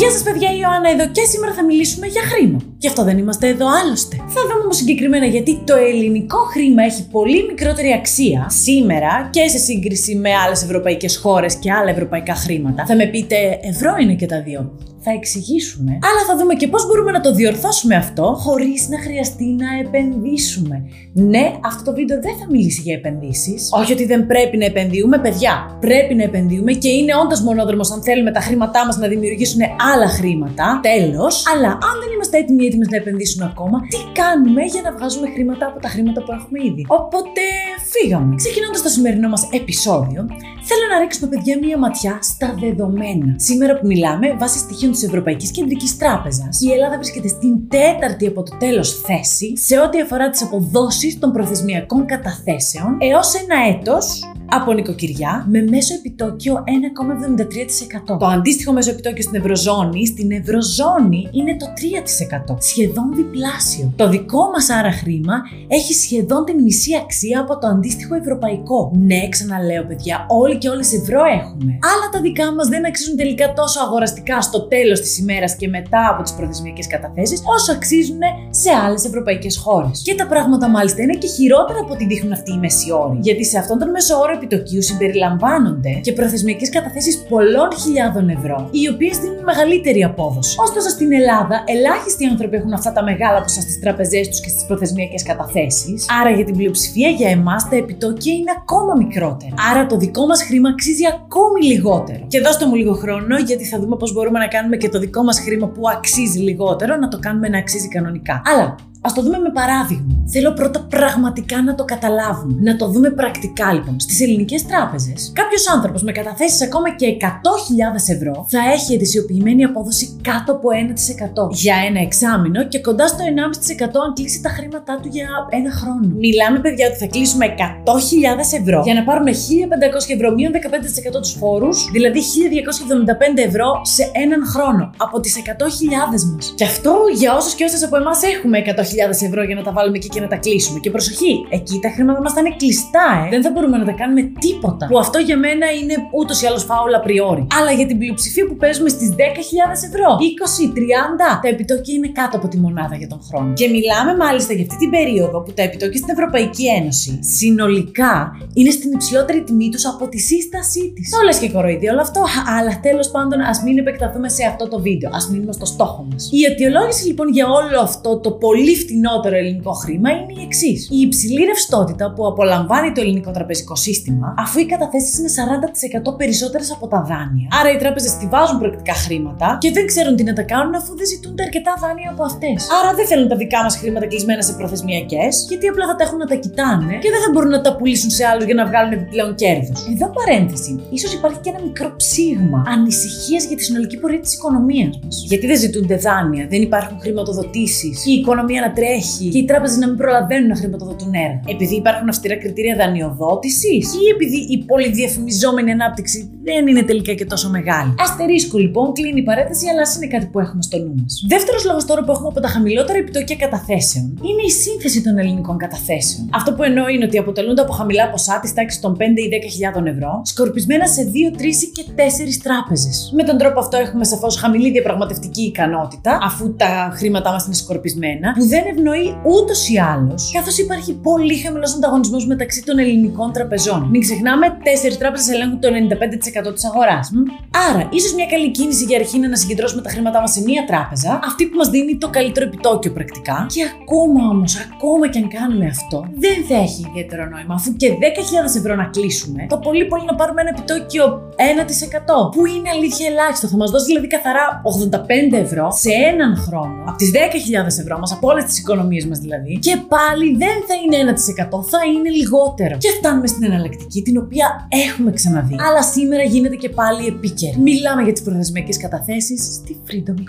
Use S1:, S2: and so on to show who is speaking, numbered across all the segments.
S1: Γεια σας, παιδιά, η Ιωάννα εδώ και σήμερα θα μιλήσουμε για χρήμα. Γι' αυτό δεν είμαστε εδώ άλλωστε. Θα δούμε όμως συγκεκριμένα γιατί το ελληνικό χρήμα έχει πολύ μικρότερη αξία σήμερα και σε σύγκριση με άλλες ευρωπαϊκές χώρες και άλλα ευρωπαϊκά χρήματα. Θα με πείτε, ευρώ είναι και τα δύο θα εξηγήσουμε, αλλά θα δούμε και πώς μπορούμε να το διορθώσουμε αυτό χωρίς να χρειαστεί να επενδύσουμε. Ναι, αυτό το βίντεο δεν θα μιλήσει για επενδύσεις. Όχι ότι δεν πρέπει να επενδύουμε, παιδιά. Πρέπει να επενδύουμε και είναι όντως μονόδρομος αν θέλουμε τα χρήματά μας να δημιουργήσουν άλλα χρήματα. Τέλος. Αλλά αν δεν είμαστε έτοιμοι έτοιμες να επενδύσουμε ακόμα, τι κάνουμε για να βγάζουμε χρήματα από τα χρήματα που έχουμε ήδη. Οπότε φύγαμε. Ξεκινώντας το σημερινό μας επεισόδιο, θέλω να ρίξουμε, παιδιά, μία ματιά στα δεδομένα. Σήμερα που μιλάμε, βάσει στοιχείων της Ευρωπαϊκής Κεντρικής Τράπεζας, η Ελλάδα βρίσκεται στην τέταρτη από το τέλος θέση σε ό,τι αφορά τις αποδόσεις των προθεσμιακών καταθέσεων έως ένα έτος από νοικοκυριά με μέσο επιτόκιο 1,73%. Το αντίστοιχο μέσο επιτόκιο στην Ευρωζώνη, στην Ευρωζώνη είναι το 3%. Σχεδόν διπλάσιο. Το δικό μας άρα χρήμα έχει σχεδόν την μισή αξία από το αντίστοιχο ευρωπαϊκό. Ναι, ξαναλέω παιδιά, όλοι και όλες ευρώ έχουμε. Αλλά τα δικά μας δεν αξίζουν τελικά τόσο αγοραστικά στο τέλος της ημέρας και μετά από τις προθεσμιακές καταθέσεις, όσο αξίζουν σε άλλες ευρωπαϊκές χώρες. Και τα πράγματα μάλιστα είναι και χειρότερα από ό,τι δείχνουν αυτοί οι μεσιόροι. Γιατί σε αυτόν τον μεσόωρο επιτοκίου συμπεριλαμβάνονται και προθεσμιακές καταθέσεις πολλών χιλιάδων ευρώ, οι οποίες δίνουν μεγαλύτερη απόδοση. Ωστόσο, στην Ελλάδα, ελάχιστοι άνθρωποι έχουν αυτά τα μεγάλα ποσά στις τραπεζές τους και στις προθεσμιακές καταθέσεις. Άρα, για την πλειοψηφία για εμάς τα επιτόκια είναι ακόμα μικρότερα. Άρα, το δικό μας χρήμα αξίζει ακόμη λιγότερο. Και δώστε μου λίγο χρόνο, γιατί θα δούμε πώς μπορούμε να κάνουμε και το δικό μας χρήμα που αξίζει λιγότερο να το κάνουμε να αξίζει κανονικά. Αλλά Α το δούμε με παράδειγμα. Θέλω πρώτα πραγματικά να το καταλάβουμε. Να το δούμε πρακτικά λοιπόν. Στις ελληνικές τράπεζες, κάποιος άνθρωπος με καταθέσεις ακόμα και 100.000 ευρώ θα έχει ετησιοποιημένη απόδοση κάτω από 1% για ένα εξάμεινο και κοντά στο 1,5% αν κλείσει τα χρήματά του για ένα χρόνο. Μιλάμε, παιδιά, ότι θα κλείσουμε 100.000 ευρώ για να πάρουμε 1.500 ευρώ μείον 15% τους φόρους, δηλαδή 1.275 ευρώ σε έναν χρόνο από τις 100.000 μας. Και αυτό για όσους και όσες από εμάς έχουμε 100.000 ευρώ για να τα βάλουμε εκεί και να τα κλείσουμε. Και προσοχή, εκεί τα χρήματα μας θα είναι κλειστά, ε. Δεν θα μπορούμε να τα κάνουμε τίποτα. Που αυτό για μένα είναι ούτως ή άλλως φάουλα πριόρι. Αλλά για την πλειοψηφία που παίζουμε στις 10.000 ευρώ, 20, 30, τα επιτόκια είναι κάτω από τη μονάδα για τον χρόνο. Και μιλάμε μάλιστα για αυτή την περίοδο που τα επιτόκια στην Ευρωπαϊκή Ένωση συνολικά είναι στην υψηλότερη τιμή τους από τη σύστασή της. Το λες και κοροϊδί όλο αυτό, αλλά τέλος πάντων ας μην επεκταθούμε σε αυτό το βίντεο. Α μείνουμε στο στόχο μας. Η αιτιολόγηση λοιπόν για όλο αυτό το πολύ φτηνότερο ελληνικό χρήμα είναι η εξής. Η υψηλή ρευστότητα που απολαμβάνει το ελληνικό τραπεζικό σύστημα, αφού οι καταθέσεις είναι 40% περισσότερες από τα δάνεια. Άρα οι τράπεζες τη βάζουν πρακτικά χρήματα και δεν ξέρουν τι να τα κάνουν αφού δεν ζητούνται αρκετά δάνεια από αυτές. Άρα δεν θέλουν τα δικά μας χρήματα κλεισμένα σε προθεσμιακές, γιατί απλά θα τα έχουν να τα κοιτάνε και δεν θα μπορούν να τα πουλήσουν σε άλλους για να βγάλουν επιπλέον κέρδος. Εδώ παρένθεση. σω υπάρχει και ένα μικρό ψήγμα ανησυχίας για τη συνολική πορεία της οικονομίας μας. Γιατί δεν ζητούνται δάνεια, δεν υπάρχουν χρηματοδοτήσεις, η οικονομία να τρέχει και οι τράπεζες να μην προλαβαίνουν να χρηματοδοτούν έργα. Επειδή υπάρχουν αυστηρά κριτήρια δανειοδότησης ή επειδή η πολυδιαφημιζόμενη ανάπτυξη δεν είναι τελικά και τόσο μεγάλη. Αστερίσκο λοιπόν, κλείνει η παρέθεση, αλλά είναι κάτι που έχουμε στο νου μας. Δεύτερος λόγος τώρα που έχουμε από τα χαμηλότερα επιτοκία καταθέσεων είναι η σύνθεση των ελληνικών καταθέσεων. Αυτό που εννοώ είναι ότι αποτελούνται από χαμηλά ποσά της τάξης των 5 ή 10.000 ευρώ, σκορπισμένα σε 2, 3 και 4 τράπεζες. Με τον τρόπο αυτό έχουμε σαφώς χαμηλή διαπραγματευτική ικανότητα, αφού τα χρήματά μας είναι σκορπισμένα, που δεν ευνοεί ούτως ή άλλως, καθώς υπάρχει πολύ χαμηλός ανταγωνισμός μεταξύ των ελληνικών τραπεζών. Μην ξεχνάμε, 4 τράπεζες ελέγχουν το 95% της αγοράς. Άρα, ίσως μια καλή κίνηση για αρχή είναι να συγκεντρώσουμε τα χρήματά μας σε μία τράπεζα, αυτή που μας δίνει το καλύτερο επιτόκιο πρακτικά. Και ακόμα όμως, ακόμα και αν κάνουμε αυτό, δεν θα έχει ιδιαίτερο νόημα, αφού και 10.000 ευρώ να κλείσουμε, το πολύ πολύ να πάρουμε ένα επιτόκιο 1%, που είναι αλήθεια ελάχιστο; Θα μας δώσει δηλαδή καθαρά 85 ευρώ σε έναν χρόνο, από τις 10.000 ευρώ μας, από όλες τι οικονομίε μας δηλαδή, και πάλι δεν θα είναι 1%, θα είναι λιγότερο. Και φτάνουμε στην εναλλακτική, την οποία έχουμε ξαναδεί. Αλλά σήμερα γίνεται και πάλι επίκαιρη. Μιλάμε για τις προθεσμιακές καταθέσεις στη Freedom 24.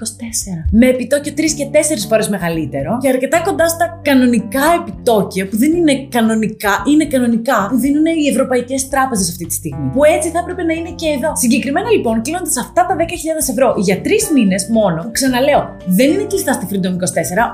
S1: Με επιτόκιο 3 και 4 φορές μεγαλύτερο και αρκετά κοντά στα κανονικά επιτόκια, που δεν είναι κανονικά, είναι κανονικά, που δίνουν οι ευρωπαϊκές τράπεζες αυτή τη στιγμή. Που έτσι θα έπρεπε να είναι και εδώ. Συγκεκριμένα λοιπόν, κλείνοντας αυτά τα 10.000 ευρώ για 3 μήνες μόνο, που ξαναλέω, δεν είναι κλειστά στη Freedom 24,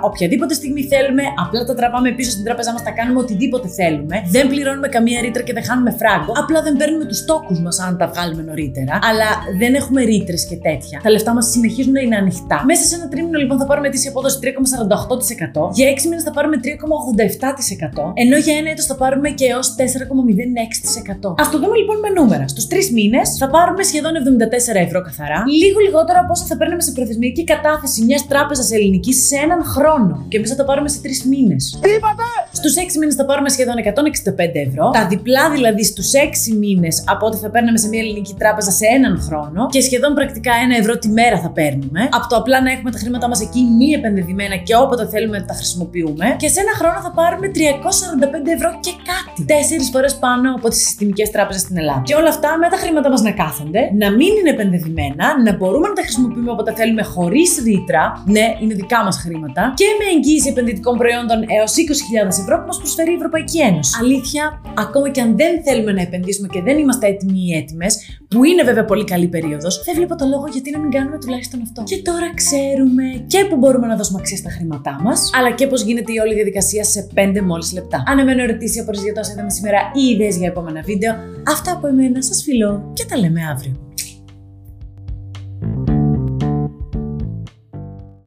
S1: οποιαδήποτε στιγμή θέλουμε, απλά τα τραβάμε πίσω στην τράπεζά μας, τα κάνουμε οτιδήποτε θέλουμε. Δεν πληρώνουμε καμία ρήτρα και δεν χάνουμε φράγκο. Απλά δεν παίρνουμε τους τόκους μας αν τα βγάλουμε νωρίτερα. Αλλά δεν έχουμε ρήτρες και τέτοια. Τα λεφτά μας συνεχίζουν να είναι ανοιχτά. Μέσα σε ένα τρίμηνο λοιπόν θα πάρουμε ετήσια απόδοση 3,48%. Για 6 μήνες θα πάρουμε 3,87%. Ενώ για ένα έτος θα πάρουμε και έως 4,06%. Α το δούμε λοιπόν με νούμερα. Στους 3 μήνες θα πάρουμε σχεδόν 74 ευρώ καθαρά. Λίγο λιγότερο από όσο θα παίρνουμε σε προθεσμιακή κατάθεση μιας τράπεζας ελληνικής σε έναν χρόνο. Και εμείς θα το πάρουμε σε 3 μήνες.
S2: Τι είπατε!
S1: Στους 6 μήνες θα πάρουμε σχεδόν 165 ευρώ. Τα διπλά δηλαδή στους 6 μήνες από ό,τι θα παίρναμε σε μια ελληνική τράπεζα σε έναν χρόνο. Και σχεδόν πρακτικά 1 ευρώ τη μέρα θα παίρνουμε. Από το απλά να έχουμε τα χρήματά μας εκεί μη επενδυμένα και όποτε θέλουμε να τα χρησιμοποιούμε. Και σε ένα χρόνο θα πάρουμε 345 ευρώ και κάτι. Τέσσερις φορές πάνω από τις συστημικές τράπεζες στην Ελλάδα. Και όλα αυτά με τα χρήματα μας να κάθονται, να μην είναι επενδυμένα, να μπορούμε να τα χρησιμοποιούμε όποτε θέλουμε χωρίς ρήτρα. Ναι, είναι δικά μας χρήματα. Και με εγγύηση επενδυτικών προϊόντων έως 20.000 ευρώ που μας προσφέρει η Ευρωπαϊκή Ένωση. Αλήθεια, ακόμα και αν δεν θέλουμε να επενδύσουμε και δεν είμαστε έτοιμοι ή έτοιμες, που είναι βέβαια πολύ καλή περίοδος, δεν βλέπω το λόγο γιατί να μην κάνουμε τουλάχιστον αυτό. Και τώρα ξέρουμε και που μπορούμε να δώσουμε αξία στα χρήματά μας, αλλά και πώς γίνεται η όλη διαδικασία σε 5 μόλις λεπτά. Αν εμένα ερωτήσει, απορρεί για τόσα είδαμε σήμερα ή ιδέες για επόμενα βίντεο, αυτά από εμένα σας φιλώ και τα λέμε αύριο.